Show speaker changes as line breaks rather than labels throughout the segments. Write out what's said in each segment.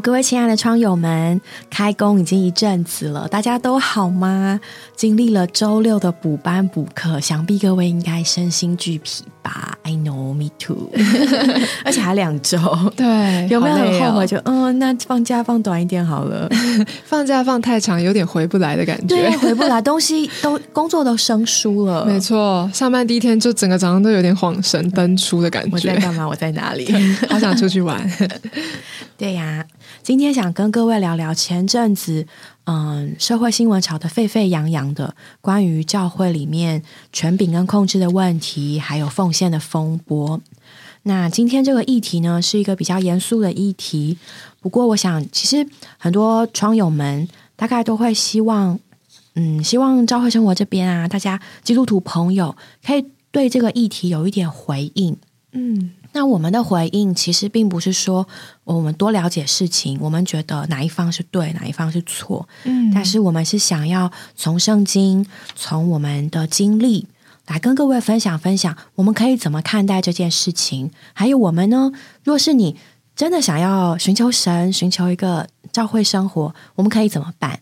各位亲爱的窗友们，开工已经一阵子了，大家都好吗？经历了周六的补班补课，想必各位应该身心俱疲吧？I know, me too。而且还两周，
对，
有没有很后悔？就嗯，那放假放短一点好了。
放假放太长，有点回不来的感
对，
觉。
回不来，东西都工作都生疏了。
没错，上班第一天就整个早上都有点恍神登出的感觉，
我在干嘛？我在哪里？
好想出去玩。
对呀，今天想跟各位聊聊前阵子，嗯，社会新闻炒得沸沸扬扬的关于教会里面权柄跟控制的问题，还有奉献的风波。那今天这个议题呢，是一个比较严肃的议题。不过，我想其实很多窗友们大概都会希望，嗯，希望教会生活这边啊，大家基督徒朋友可以对这个议题有一点回应。
嗯，
那我们的回应其实并不是说我们多了解事情，我们觉得哪一方是对，哪一方是错，
嗯
但是我们是想要从圣经，从我们的经历来跟各位分享分享，我们可以怎么看待这件事情。还有我们呢，若是你真的想要寻求神，寻求一个教会生活，我们可以怎么办？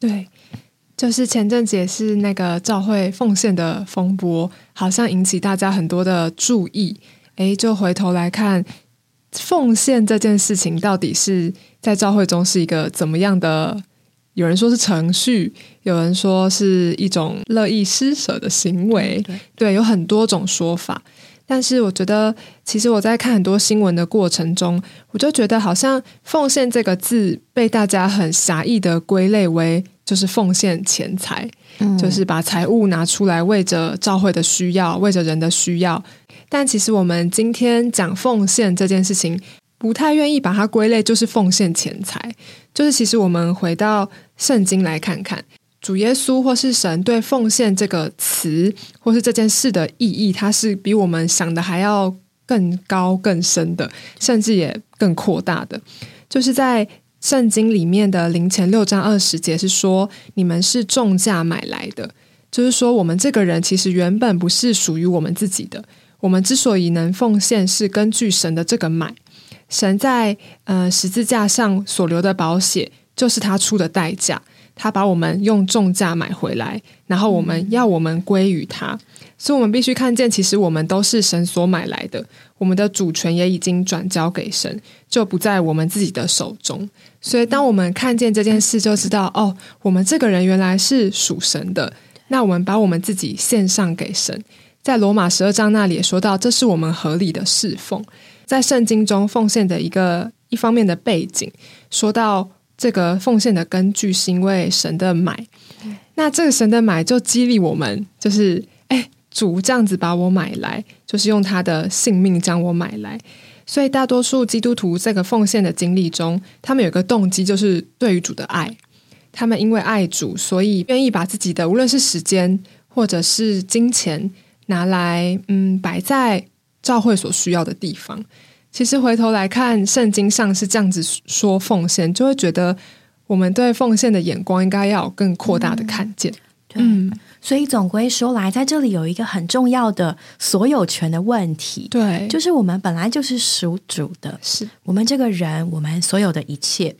对，就是前阵子也是那个教会奉献的风波，好像引起大家很多的注意。诶，就回头来看，奉献这件事情到底是在教会中是一个怎么样的？有人说是程序，有人说是一种乐意施舍的行为，
对
对，有很多种说法。但是我觉得，其实我在看很多新闻的过程中，我就觉得好像“奉献”这个字被大家很狭义的归类为就是奉献钱财，
嗯
就是把财物拿出来为着教会的需要，为着人的需要。但其实我们今天讲奉献这件事情，不太愿意把它归类，就是奉献钱财。就是其实我们回到圣经来看看，主耶稣或是神对奉献这个词或是这件事的意义，它是比我们想的还要更高更深的，甚至也更扩大的。就是在圣经里面的零前六章二十节是说，你们是重价买来的，就是说我们这个人其实原本不是属于我们自己的，我们之所以能奉献，是根据神的这个买。神在呃十字架上所留的保险，就是他出的代价，他把我们用重价买回来，然后我们要我们归于他，所以我们必须看见，其实我们都是神所买来的，我们的主权也已经转交给神，就不在我们自己的手中。所以，当我们看见这件事，就知道哦，我们这个人原来是属神的。那我们把我们自己献上给神，在罗马十二章那里也说到，这是我们合理的侍奉。在圣经中，奉献的一个一方面的背景，说到这个奉献的根据是因为神的买。那这个神的买就激励我们，就是哎，主这样子把我买来，就是用他的性命将我买来。所以大多数基督徒这个奉献的经历中，他们有个动机，就是对于主的爱。他们因为爱主，所以愿意把自己的无论是时间或者是金钱拿来，嗯，摆在教会所需要的地方。其实回头来看，圣经上是这样子说奉献，就会觉得我们对奉献的眼光应该要有更扩大的看见。
对，所以总归说来，在这里有一个很重要的所有权的问题，
对，
就是我们本来就是属主的，
是。
我们这个人，我们所有的一切，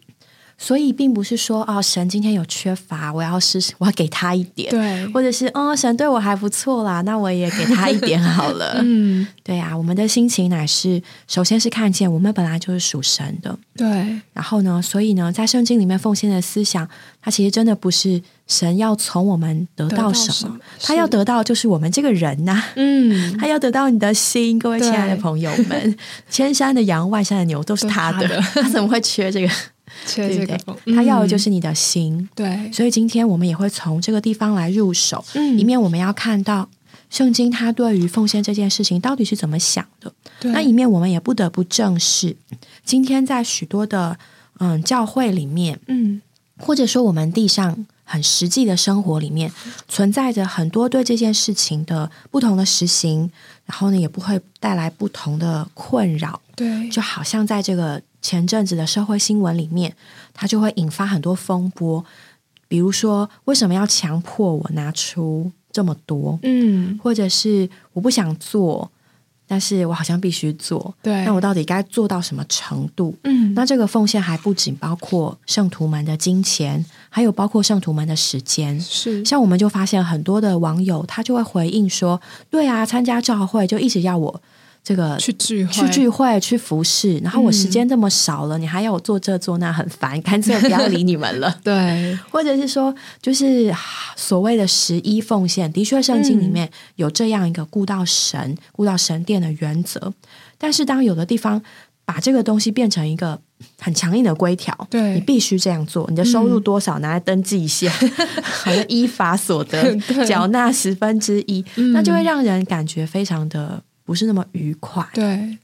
所以并不是说哦，神今天有缺乏，我要是，我要给他一点，
对，
或者是哦，神对我还不错啦，那我也给他一点好了。
嗯，
对啊，我们的心情乃是，首先是看见我们本来就是属神的，
对，
然后呢，所以呢，在圣经里面奉献的思想，它其实真的不是神要从我们得到什么，
什么。
他要，得到就是我们这个人呐、
嗯，
他要得到你的心，各位亲爱的朋友们，千山的羊，万山的牛都是他的，
他
怎么会缺这个？
缺
对对。
这个风？
他要的就
嗯
是你的心。
对，
所以今天我们也会从这个地方来入手，
嗯。
一面我们要看到圣经它对于奉献这件事情到底是怎么想的，
对。
那一面我们也不得不正视，今天在许多的嗯教会里面，
嗯，
或者说我们地上很实际的生活里面，存在着很多对这件事情的不同的实行，然后呢也不会带来不同的困扰，
对，
就好像在这个前阵子的社会新闻里面，它就会引发很多风波，比如说为什么要强迫我拿出这么多，
嗯，
或者是我不想做，但是我好像必须做。
对，
那我到底该做到什么程度？
嗯，
那这个奉献还不仅包括圣徒们的金钱，还有包括圣徒们的时间。
是
像我们就发现很多的网友，他就会回应说：“对啊，参加教会就一直要我。”这个
去聚会、
去聚会、去服侍，然后我时间这么少了，你还要我做这做那，很烦，干脆不要理你们了。
对，
或者是说，就是所谓的十一奉献，的确，圣经里面有这样一个顾到神、顾到神殿的原则。但是，当有的地方把这个东西变成一个很强硬的规条，
对
你必须这样做，你的收入多少拿来登记一下，好像依法所得缴纳十分之一，那就会让人感觉非常的。不是那么愉快，
对，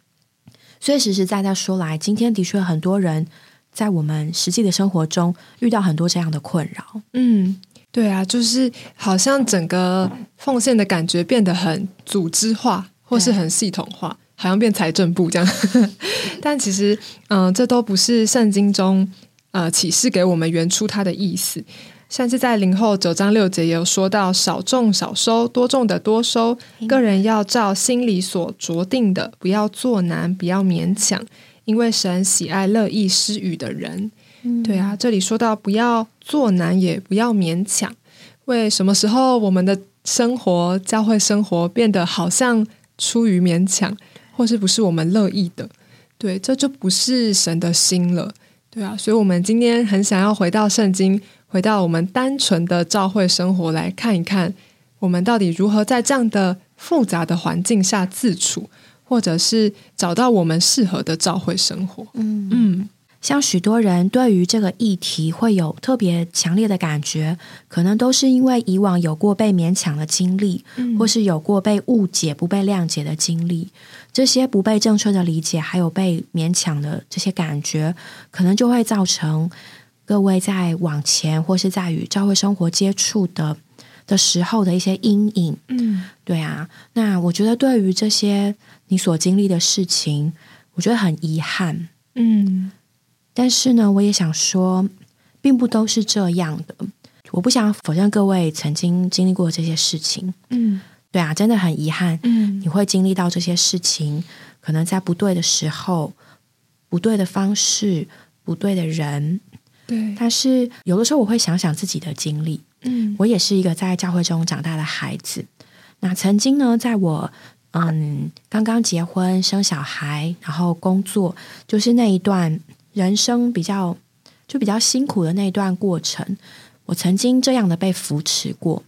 所以实实在在说来，今天的确很多人在我们实际的生活中遇到很多这样的困扰。
嗯，对啊，就是好像整个奉献的感觉变得很组织化，或是很系统化，好像变财政部这样。但其实，嗯，这都不是圣经中呃启示给我们原初它的意思。像是在零后九章六节也有说到，少种少收，多种的多收。个人要照心里所酌定的，不要做难，不要勉强，因为神喜爱乐意施予的人。对啊，这里说到不要做难，也不要勉强。为什么时候我们的生活、教会生活变得好像出于勉强，或是不是我们乐意的？对，这就不是神的心了。对啊，所以我们今天很想要回到圣经。回到我们单纯的教会生活来看一看，我们到底如何在这样的复杂的环境下自处，或者是找到我们适合的教会生活。
嗯嗯，像许多人对于这个议题会有特别强烈的感觉，可能都是因为以往有过被勉强的经历，或是有过被误解、不被谅解的经历。这些不被正确的理解，还有被勉强的这些感觉，可能就会造成。各位在往前或是在与教会生活接触的的时候的一些阴影，
嗯，
对啊，那我觉得对于这些你所经历的事情，我觉得很遗憾，
嗯，
但是呢，我也想说，并不都是这样的。我不想否认各位曾经经历过这些事情，
嗯，
对啊，真的很遗憾，
嗯，
你会经历到这些事情，可能在不对的时候、不对的方式、不对的人。
对，
但是有的时候我会想想自己的经历，
嗯，
我也是一个在教会中长大的孩子。那曾经呢，在我嗯刚刚结婚生小孩，然后工作，就是那一段人生比较就比较辛苦的那一段过程，我曾经这样的被扶持过。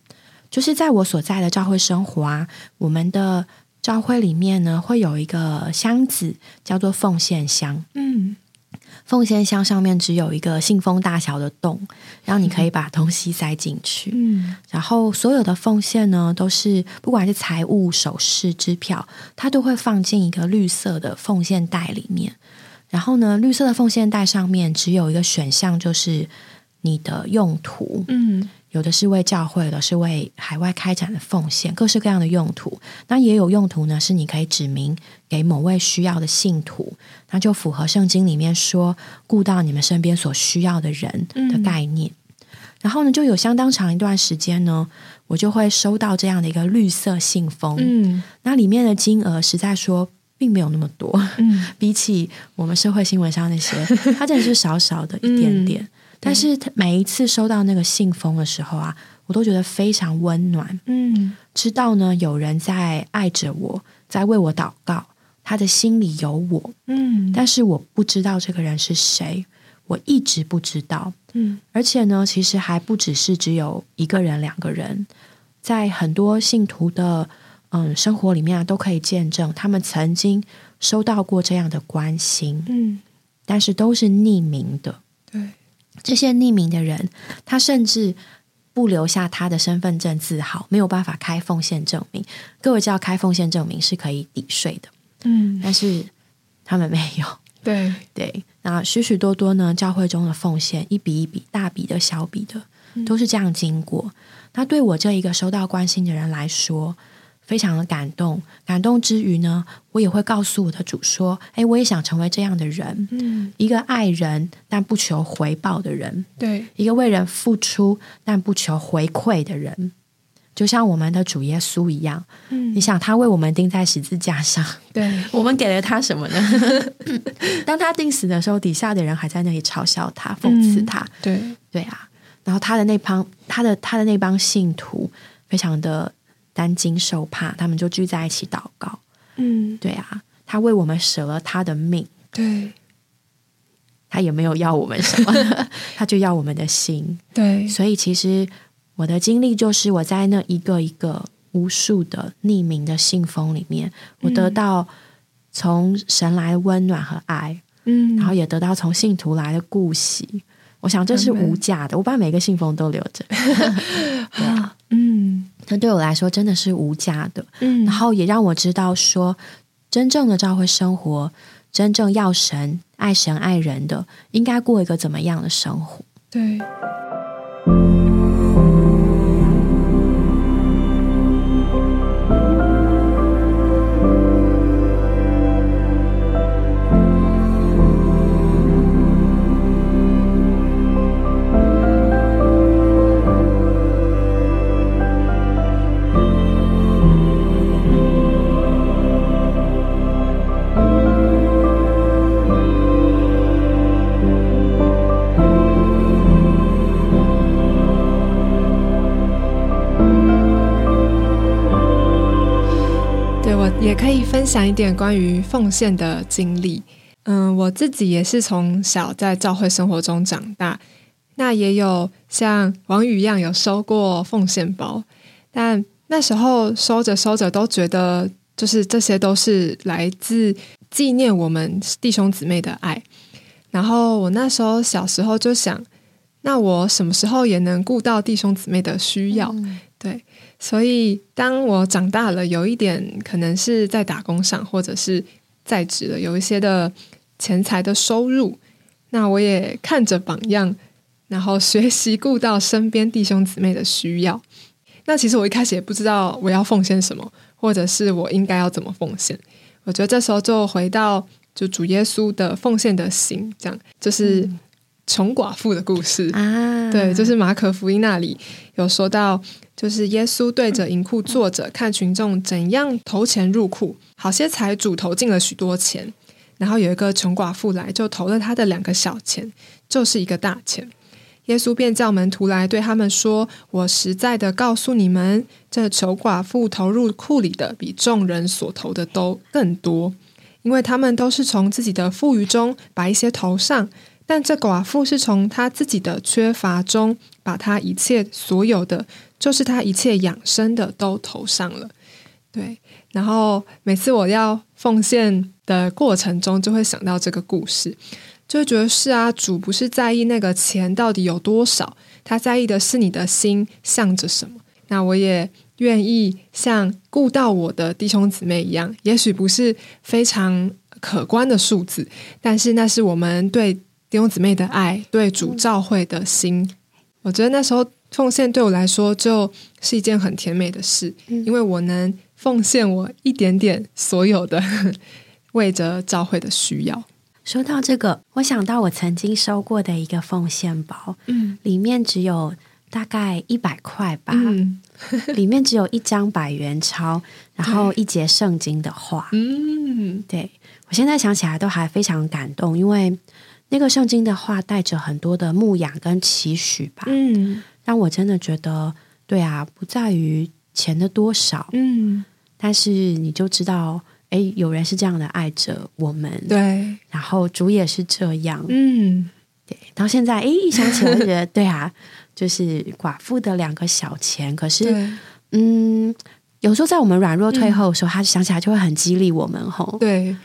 就是在我所在的教会生活啊，我们的教会里面呢，会有一个箱子叫做奉献箱，
嗯。
奉献箱上面只有一个信封大小的洞，然后你可以把东西塞进去。
嗯，
然后所有的奉献呢，都是不管是财物、首饰、支票，它都会放进一个绿色的奉献袋里面。然后呢，绿色的奉献袋上面只有一个选项，就是你的用途。
嗯。
有的是为教会的，是为海外开展的奉献，各式各样的用途。那也有用途呢，是你可以指明给某位需要的信徒，那就符合圣经里面说顾到你们身边所需要的人的概念。然后呢，就有相当长一段时间呢，我就会收到这样的一个绿色信封。
嗯，
那里面的金额实在说并没有那么多。
嗯，
比起我们社会新闻上那些，它真的是少少的一点点。但是每一次收到那个信封的时候啊，我都觉得非常温暖。
嗯，
知道呢有人在爱着我，在为我祷告，他的心里有我。
嗯，
但是我不知道这个人是谁，我一直不知道。
嗯，
而且呢，其实还不只是只有一个人、两个人，在很多信徒的嗯生活里面啊，都可以见证他们曾经收到过这样的关心。
嗯，
但是都是匿名的。
对。
这些匿名的人，他甚至不留下他的身份证字号，没有办法开奉献证明。各位知道，开奉献证明是可以抵税的，
嗯，
但是他们没有。
对
对，那许许多多呢，教会中的奉献，一笔一笔，大笔的小笔的，都是这样经过。那对我这一个收到关心的人来说，非常的感动，感动之余呢，我也会告诉我的主说：“哎，我也想成为这样的人，
嗯，
一个爱人但不求回报的人，
对，
一个为人付出但不求回馈的人。就像我们的主耶稣一样。
嗯。
你想，他为我们钉在十字架上，
对，
我们给了他什么呢？当他钉死的时候，底下的人还在那里嘲笑他、讽刺他。
对，
对啊，然后他的那帮他的他的那帮信徒非常的担惊受怕，他们就聚在一起祷告。
嗯，
对啊，他为我们舍了他的命，
对，
他也没有要我们什么，他就要我们的心。
对，
所以其实我的经历就是我在那一个一个无数的匿名的信封里面，我得到从神来的温暖和爱，
嗯，
然后也得到从信徒来的顾惜。我想这是无价的，我把每个信封都留着。对啊，
嗯
这对我来说真的是无价的。
嗯，
然后也让我知道说，真正的教会生活，真正要神、爱神、爱人的，应该过一个怎么样的生活？
对享一点关于奉献的经历。嗯，我自己也是从小在教会生活中长大，那也有像王宇一样有收过奉献包，但那时候收着收着都觉得，就是这些都是来自纪念我们弟兄姊妹的爱。然后我那时候小时候就想，那我什么时候也能顾到弟兄姊妹的需要？对，所以当我长大了，有一点可能是在打工上，或者是在职了，有一些的钱财的收入，那我也看着榜样，然后学习顾到身边弟兄姊妹的需要。那其实我一开始也不知道我要奉献什么，或者是我应该要怎么奉献。我觉得这时候就回到就主耶稣的奉献的心，这样就是穷寡妇的故事。
啊，
对，就是马可福音那里有说到，就是耶稣对着银库坐着，看群众怎样投钱入库。好些财主投进了许多钱，然后有一个穷寡妇来，就投了他的两个小钱，就是一个大钱。耶稣便叫门徒来，对他们说：“我实在的告诉你们，这穷寡妇投入库里的，比众人所投的都更多，因为他们都是从自己的富余中把一些投上，但这寡妇是从她自己的缺乏中，把她一切所有的，就是他一切养生的，都投上了。”对，然后每次我要奉献的过程中，就会想到这个故事。就会觉得是啊，主不是在意那个钱到底有多少，他在意的是你的心向着什么。那我也愿意像顾到我的弟兄姊妹一样，也许不是非常可观的数字，但是那是我们对弟兄姊妹的爱，对主召会的心。我觉得那时候奉献对我来说就是一件很甜美的事，因为我能奉献我一点点所有的，为着教会的需要。
说到这个，我想到我曾经收过的一个奉献包，
嗯。
里面只有大概一百块吧，
嗯。
里面只有一张百元钞，然后一节圣经的话。
嗯。
对我现在想起来都还非常感动，因为那个圣经的话带着很多的牧养跟期许吧，
嗯
让我真的觉得，对啊，不在于钱的多少，
嗯，
但是你就知道，哎，有人是这样的爱着我们，
对，
然后主也是这样，
嗯。
对，到现在，哎，一想起来就觉得，对啊，就是寡妇的两个小钱，可是，嗯，有时候在我们软弱退后的时候，他想起来就会很激励我们，吼，
对，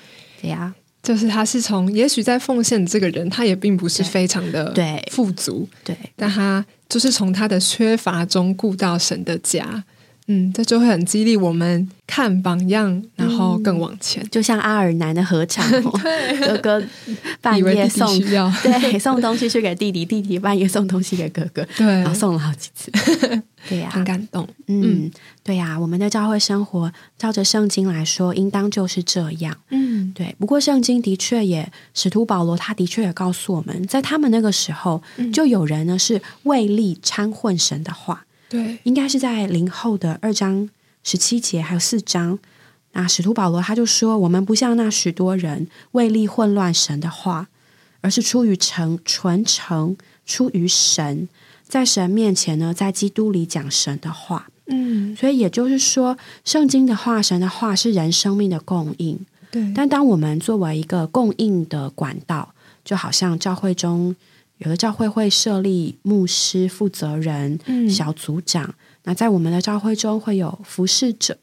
对呀、
就是他是从，也许在奉献这个人，他也并不是非常的
对
富足，
对，
但他就是从他的缺乏中顾到神的家。嗯，这就会很激励我们看榜样，然后更往前。
就像阿尔南的合唱，哦哥哥半夜送对送东西去给弟弟，弟弟半夜送东西给哥哥，
对。
然后送了好几次，对呀、
很感动。
嗯，对呀、我们的教会生活，照着圣经来说，应当就是这样。
嗯。
对，不过圣经的确也，使徒保罗他的确也告诉我们，在他们那个时候，就有人呢是为利掺混神的话，
对，
应该是在零后的二章十七节还有四章。那使徒保罗他就说：“我们不像那许多人为利混乱神的话，而是出于诚纯诚，出于神，在神面前呢，在基督里讲神的话。
嗯，
所以也就是说，圣经的话，神的话是人生命的供应。
对，
但当我们作为一个供应的管道，就好像教会中有的教会会设立牧师、负责人、
嗯
小组长，那在我们的教会中会有服侍者。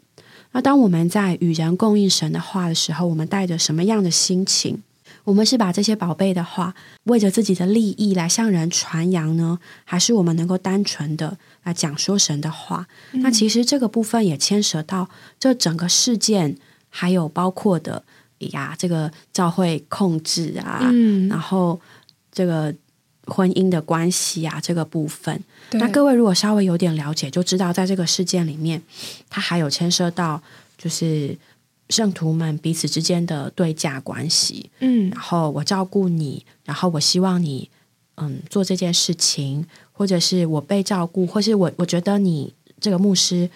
那当我们在与人供应神的话的时候，我们带着什么样的心情？我们是把这些宝贝的话，为着自己的利益来向人传扬呢，还是我们能够单纯的来讲说神的话？那其实这个部分也牵涉到这整个事件，还有包括的呀，这个教会控制啊，
嗯，
然后这个婚姻的关系啊，这个部分。那各位如果稍微有点了解，就知道在这个事件里面，它还有牵涉到就是圣徒们彼此之间的对价关系。
嗯
然后我照顾你，然后我希望你嗯做这件事情，或者是我被照顾，或是我我觉得你这个牧师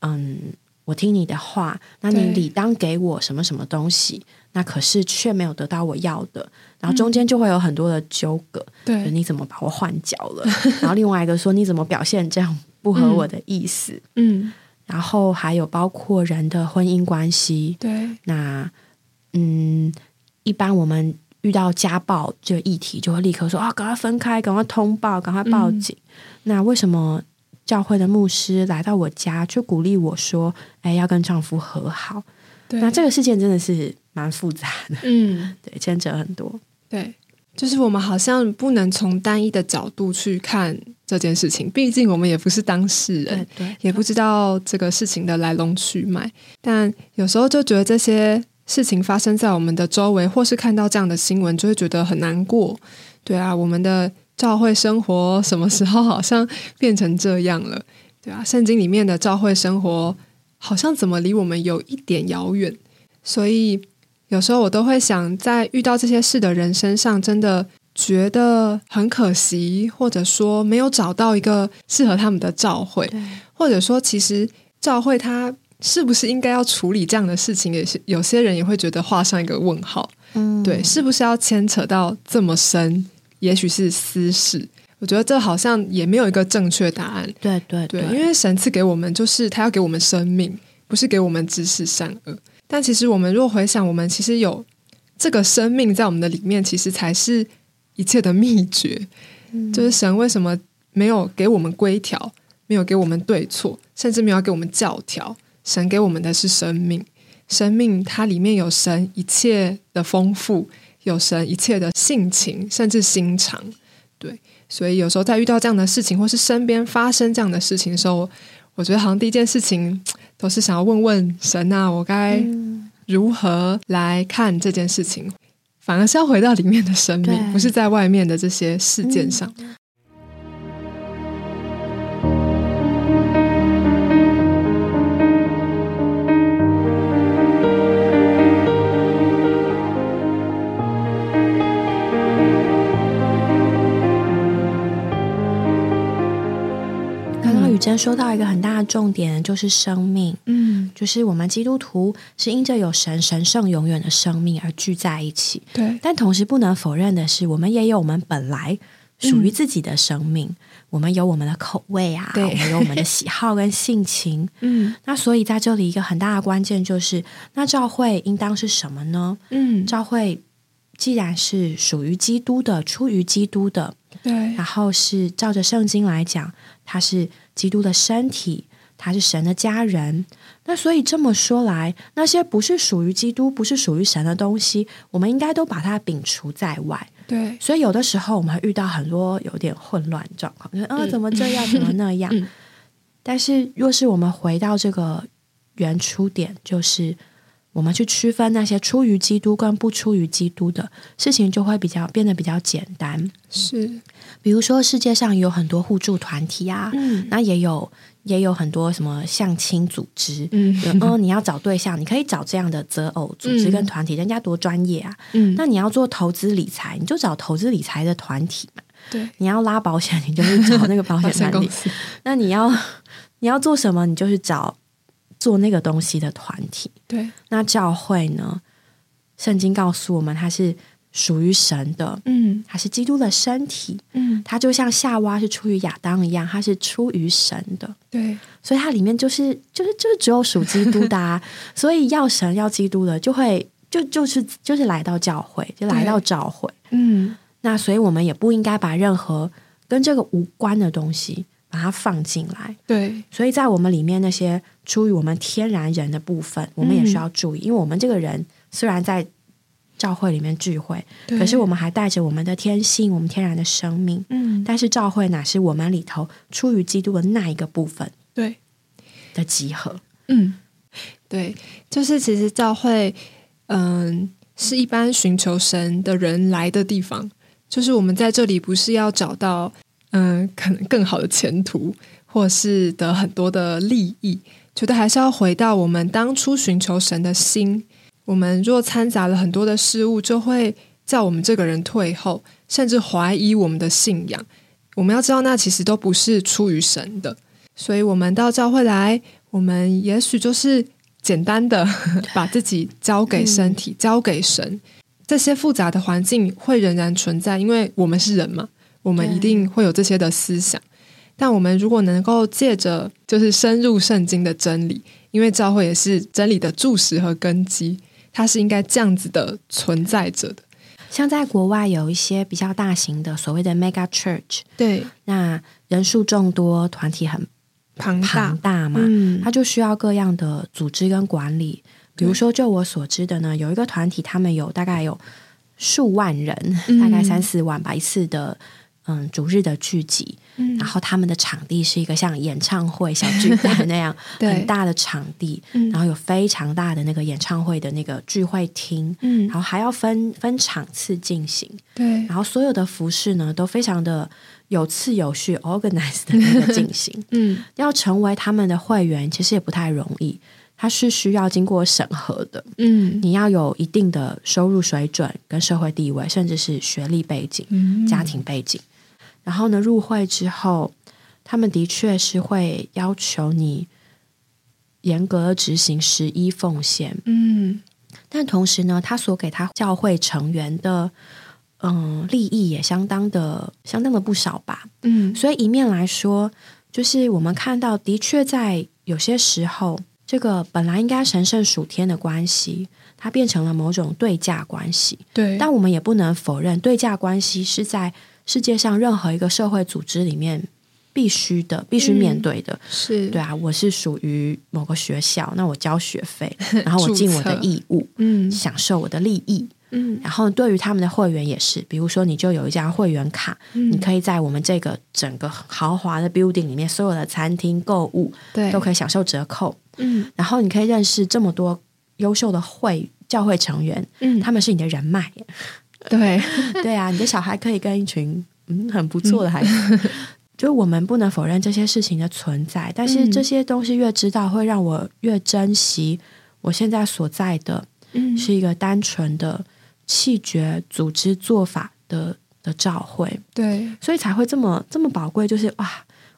嗯。我听你的话，那你理当给我什么什么东西？那可是却没有得到我要的，然后中间就会有很多的纠葛。就
对，
你怎么把我换脚了？然后另外一个说你怎么表现这样不合我的意思？
嗯
然后还有包括人的婚姻关系，
对，
那嗯，一般我们遇到家暴这个议题，就会立刻说啊，赶快分开，赶快通报，赶快报警。那为什么教会的牧师来到我家，就鼓励我说，哎，要跟丈夫和好？
对，
那这个事件真的是蛮复杂的，
嗯
对，牵扯很多。
对，就是我们好像不能从单一的角度去看这件事情，毕竟我们也不是当事人
对，对，
也不知道这个事情的来龙去脉。但有时候就觉得这些事情发生在我们的周围，或是看到这样的新闻，就会觉得很难过。对啊，我们的教会生活什么时候好像变成这样了？对啊，圣经里面的教会生活好像怎么离我们有一点遥远，所以有时候我都会想，在遇到这些事的人身上，真的觉得很可惜，或者说没有找到一个适合他们的教会，或者说其实教会他是不是应该要处理这样的事情，也是有些人也会觉得画上一个问号。
嗯
对，是不是要牵扯到这么深？也许是私事。我觉得这好像也没有一个正确答案。
对对
对，因为神赐给我们就是他要给我们生命，不是给我们知识善恶。但其实我们若回想，我们其实有这个生命在我们的里面，其实才是一切的秘诀。就是神为什么没有给我们规条，没有给我们对错，甚至没有给我们教条？神给我们的是生命，生命它里面有神一切的丰富，有神一切的性情，甚至心肠。对，所以有时候在遇到这样的事情，或是身边发生这样的事情的时候，我觉得好像第一件事情都是想要问问神啊，我该如何来看这件事情？反而是要回到里面的生命，不是在外面的这些事件上。
刚雨珍说到一个很大的重点，就是生命，
嗯，
就是我们基督徒是因着有神神圣永远的生命而聚在一起，
对，
但同时不能否认的是，我们也有我们本来属于自己的生命，我们有我们的口味啊，
对。
我们有我们的喜好跟性情。
嗯。
那所以在这里一个很大的关键就是，那教会应当是什么呢？
嗯，
教会既然是属于基督的，出于基督的，
对，
然后是照着圣经来讲，它是基督的身体，他是神的家人。那所以这么说来，那些不是属于基督、不是属于神的东西，我们应该都把它摒除在外。
对，
所以有的时候我们会遇到很多有点混乱状况，就是啊
嗯
怎么这样，怎么那样。
嗯
但是若是我们回到这个原初点，就是我们去区分那些出于基督跟不出于基督的事情，就会比较变得比较简单。
是，
比如说，世界上有很多互助团体啊，
嗯
那也有也有很多什么相亲组织。
嗯
就嗯，你要找对象，你可以找这样的择偶组织跟团体，人家多专业啊。
嗯，
那你要做投资理财，你就找投资理财的团体嘛。
对，
你要拉保险，你就去找那个保险团体；那你要你要做什么，你就去找做那个东西的团体。
对，
那教会呢？圣经告诉我们，它是属于神的，
嗯，
它是基督的身体，
嗯，
它就像夏娃是出于亚当一样，它是出于神的。
对，
所以它里面就是就是就是只有属基督的，啊，所以要神要基督的，就会就就是就是来到教会，就来到教会，
嗯。
那所以我们也不应该把任何跟这个无关的东西把它放进来。
对，
所以在我们里面那些出于我们天然人的部分，我们也需要注意，因为我们这个人虽然在教会里面聚会，可是我们还带着我们的天性，我们天然的生命。
嗯，
但是教会乃是我们里头出于基督的那一个部分，
对
的集合。
嗯，对，就是其实教会，嗯，是一般寻求神的人来的地方。就是我们在这里不是要找到嗯可能更好的前途，或是得很多的利益，觉得还是要回到我们当初寻求神的心。我们若掺杂了很多的事物，就会叫我们这个人退后，甚至怀疑我们的信仰。我们要知道，那其实都不是出于神的。所以，我们到教会来，我们也许就是简单的 把自己交给身体，交给神。这些复杂的环境会仍然存在，因为我们是人嘛，我们一定会有这些的思想。但我们如果能够借着就是深入圣经的真理，因为教会也是真理的柱石和根基，它是应该这样子的存在着的。
像在国外有一些比较大型的所谓的 mega church，
对，
那人数众多，团体很
庞
庞大嘛，
嗯，
它就需要各样的组织跟管理。比如说，就我所知的呢，有一个团体，他们有大概有数万人，大概三四万吧，一次的嗯逐日的聚集，然后他们的场地是一个像演唱会小巨蛋那样 很大的场地，然后有非常大的那个演唱会的那个聚会厅，
嗯，
然后还要分分场次进行，
对，
然后所有的服饰呢都非常的有次有序，organized 的那个进 行，
嗯，
要成为他们的会员，其实也不太容易。它是需要经过审核的，
嗯，
你要有一定的收入水准、跟社会地位，甚至是学历背景、家庭背景。然后呢，入会之后，他们的确是会要求你严格执行十一奉献，
嗯，
但同时呢，他所给他教会成员的嗯利益也相当的、相当的不少吧，
嗯，
所以一面来说，就是我们看到，的确在有些时候。这个本来应该神圣属天的关系，它变成了某种对价关系。
对，
但我们也不能否认，对价关系是在世界上任何一个社会组织里面必须的、必须面对的。
是
对啊，我是属于某个学校，那我交学费，然后我尽我的义务，
嗯，
享受我的利益。
嗯，
然后对于他们的会员也是，比如说你就有一张会员卡，你可以在我们这个整个豪华的 building 里面，所有的餐厅、购物，
对，
都可以享受折扣。
嗯，
然后你可以认识这么多优秀的会教会成员，
嗯，
他们是你的人脉。
对，
对啊，你的小孩可以跟一群嗯很不错的孩子。就我们不能否认这些事情的存在，但是这些东西越知道，会让我越珍惜我现在所在的，
嗯，
是一个单纯的。气绝组织做法的的召会，
对，
所以才会这么这么宝贵。就是哇，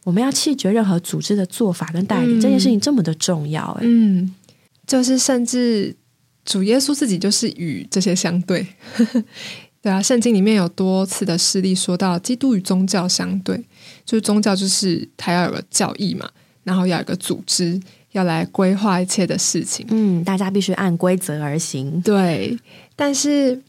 我们要弃绝任何组织的做法跟带领，这件事情这么的重要。哎，
嗯，就是甚至主耶稣自己就是与这些相对。对啊，圣经里面有多次的事例说到，基督与宗教相对，就是宗教就是他要有个教义嘛，然后要有个组织。要来规划一切的事情，
嗯，大家必须按规则而行。
对，但是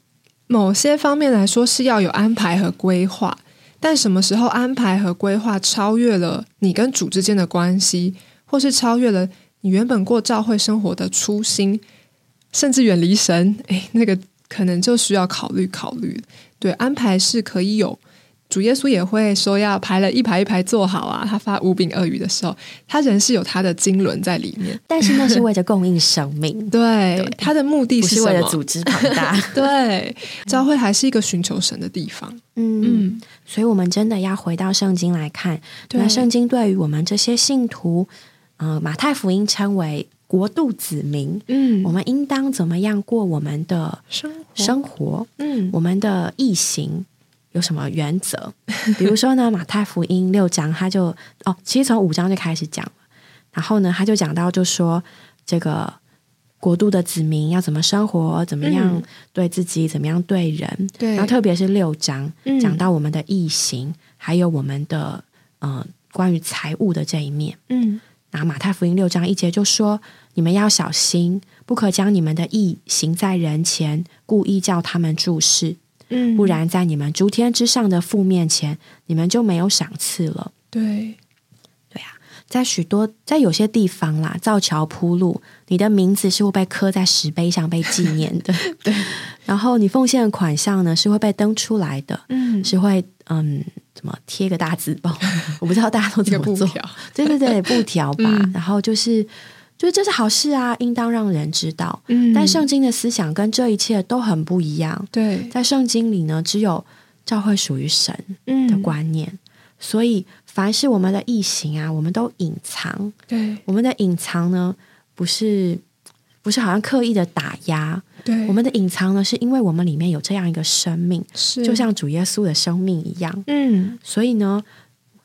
某些方面来说是要有安排和规划，但什么时候安排和规划超越了你跟主之间的关系，或是超越了你原本过教会生活的初心，甚至远离神，诶，那个可能就需要考虑考虑。对，安排是可以有。主耶稣也会说要排了一排一排坐好啊。他发五饼二鱼的时候，他人是有他的经纶在里面，
但是那是为了供应生命。
对，他的目的
是为了组织庞大。
对，教会还是一个寻求神的地方。
嗯嗯，所以我们真的要回到圣经来看。那圣经对于我们这些信徒，嗯，马太福音称为国度子民。
嗯，
我们应当怎么样过我们的
生
生活？
嗯，
我们的义行。有什么原则？比如说呢，马太福音六章，他就哦，其实从五章就开始讲了。然后呢，他就讲到，就说这个国度的子民要怎么生活，怎么样对自己，怎么样对人。
对，
然后特别是六章讲到我们的义行，还有我们的呃关于财务的这一面。
嗯，
然后马太福音六章一节就说：你们要小心，不可将你们的意行在人前，故意叫他们注视。
嗯，
不然在你们诸天之上的父面前，你们就没有赏赐了。
对，
对啊，在许多在有些地方啦，造桥铺路，你的名字是会被刻在石碑上被纪念的。
对，
然后你奉献的款项呢，是会被登出来的。
嗯，
是会嗯，怎么贴个大字报？我不知道大家都怎么做。对对对，布条吧。然后就是。就是这是好事啊，应当让人知道。
嗯，
但圣经的思想跟这一切都很不一样。
对，
在圣经里呢，只有教会属于神的观念，所以凡是我们的异形啊，我们都隐藏。
对，
我们的隐藏呢，不是不是好像刻意的打压。
对，
我们的隐藏呢，是因为我们里面有这样一个生命，
是
就像主耶稣的生命一样。
嗯，
所以呢，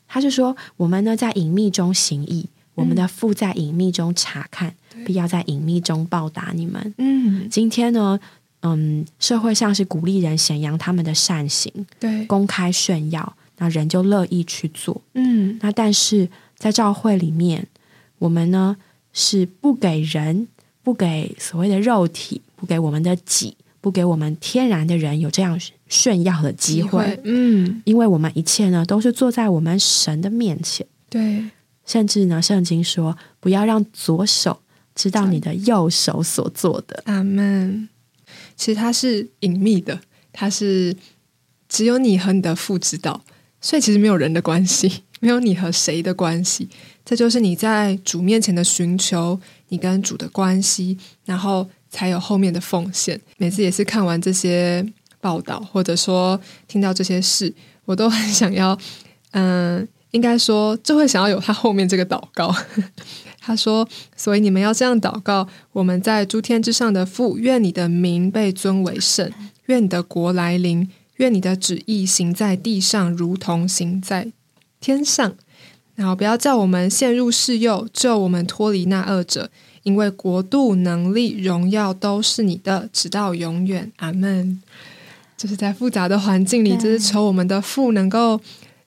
他就说，我们呢在隐秘中行义。我们的父在隐秘中查看，必要在隐秘中报答你们。
嗯，
今天呢，嗯，社会上是鼓励人显扬他们的善行，
对，
公开炫耀，那人就乐意去做。
嗯，
那但是在教会里面，我们呢是不给人，不给所谓的肉体，不给我们的己，不给我们天然的人有这样炫耀的机会。
嗯，
因为我们一切呢都是坐在我们神的面前。
对。
甚至呢，圣经说不要让左手知道你的右手所做的。
阿门。其实它是隐秘的，它是只有你和你的父知道，所以其实没有人的关系，没有你和谁的关系。这就是你在主面前的寻求，你跟主的关系，然后才有后面的奉献。每次也是看完这些报道，或者说听到这些事，我都很想要，嗯。应该说，就会想要有他后面这个祷告。他说：“所以你们要这样祷告：我们在诸天之上的父，愿你的名被尊为圣，愿你的国来临，愿你的旨意行在地上，如同行在天上。然后不要叫我们陷入试诱，救我们脱离那恶者，因为国度、能力、荣耀都是你的，直到永远。阿门。”就是在复杂的环境里，就是求我们的父能够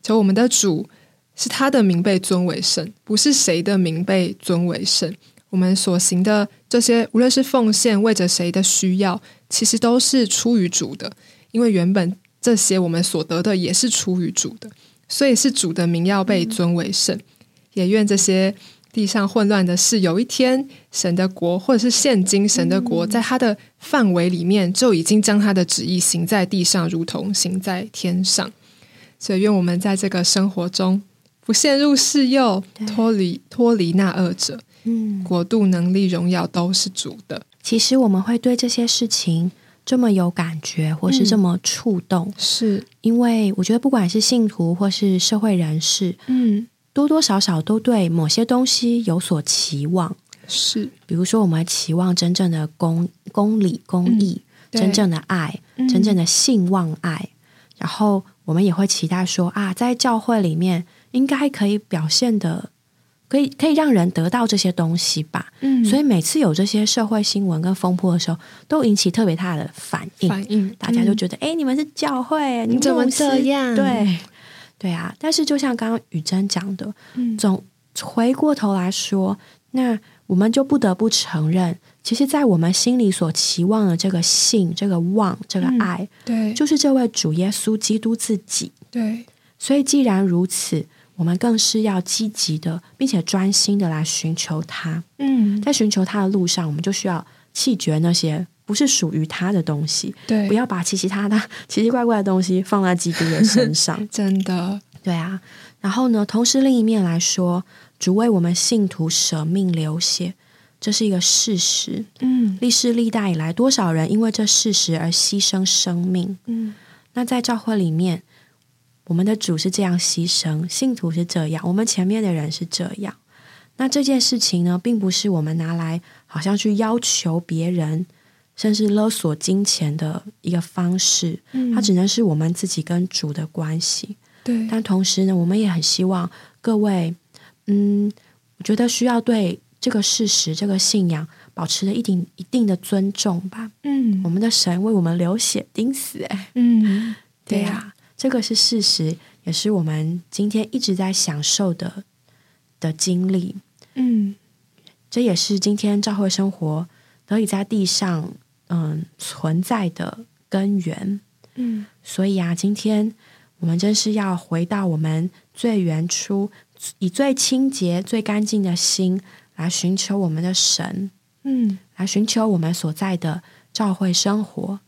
求我们的主。是他的名被尊为圣，不是谁的名被尊为圣。我们所行的这些，无论是奉献为着谁的需要，其实都是出于主的。因为原本这些我们所得的也是出于主的，所以是主的名要被尊为圣。也愿这些地上混乱的事，有一天神的国，或者是现今神的国，在他的范围里面，就已经将他的旨意行在地上，如同行在天上。所以愿我们在这个生活中。不陷入世诱，脱离脱离那二者，
嗯，
国度、能力、荣耀都是主的。
其实我们会对这些事情这么有感觉，或是这么触动，
是
因为我觉得不管是信徒或是社会人士，
嗯，
多多少少都对某些东西有所期望。
是，
比如说，我们期望真正的公公理、公义，真正的爱，真正的信望爱，然后我们也会期待说啊，在教会里面。应该可以表现的，可以可以让人得到这些东西吧。
嗯，
所以每次有这些社会新闻跟风波的时候，都引起特别大的反应。
反应，
大家就觉得，哎，你们是教会，
你怎么这样？
对，对啊。但是就像刚刚雨珍讲的，总回过头来说，那我们就不得不承认，其实，在我们心里所期望的这个信、这个望、这个爱，
对，
就是这位主耶稣基督自己。
对，
所以既然如此。我们更是要积极的，并且专心的来寻求他。
嗯，
在寻求他的路上，我们就需要弃绝那些不是属于他的东西。
对，
不要把奇奇他他 奇奇怪怪的东西放在基督的身上。
真的，
对啊。然后呢，同时另一面来说，主为我们信徒舍命流血，这是一个事实。
嗯，
历世历代以来，多少人因为这事实而牺牲生命。
嗯，
那在教会里面。我们的主是这样牺牲，信徒是这样，我们前面的人是这样。那这件事情呢，并不是我们拿来好像去要求别人甚至勒索金钱的一个方式，
嗯
它只能是我们自己跟主的关系。
对，
但同时呢，我们也很希望各位，嗯，我觉得需要对这个事实、这个信仰保持着一定一定的尊重吧。
嗯
我们的神为我们流血钉死，哎，
嗯，
对呀、这个是事实，也是我们今天一直在享受的的经历。
嗯
这也是今天教会生活得以在地上嗯存在的根源。
嗯
所以啊，今天我们真是要回到我们最原初，以最清洁、最干净的心来寻求我们的神，
嗯
来寻求我们所在的教会生活。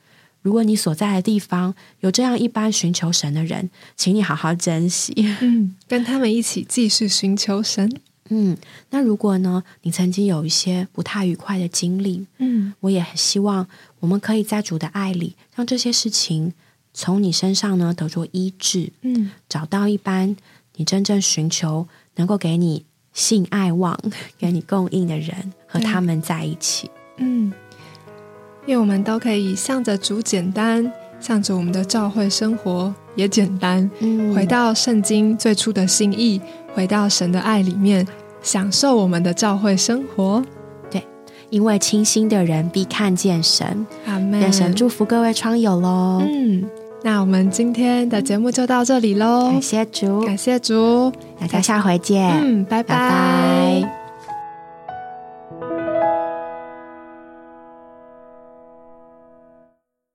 如果你所在的地方有这样一般寻求神的人，请你好好珍惜。
嗯，跟他们一起继续寻求神。
嗯，那如果呢，你曾经有一些不太愉快的经历，
嗯
我也很希望我们可以在主的爱里，让这些事情从你身上呢得着医治，
嗯
找到一般你真正寻求能够给你性爱望、给你供应的人，和他们在一起。
嗯，愿我们都可以向着主简单，向着我们的教会生活也简单，
嗯
回到圣经最初的心意，回到神的爱里面，享受我们的教会生活。
对因为清心的人必看见神。
阿门。
愿神祝福各位窗友喽！
嗯，那我们今天的节目就到这里喽
感，谢主，
感谢主，
大家下回见，
嗯，拜
拜
拜
拜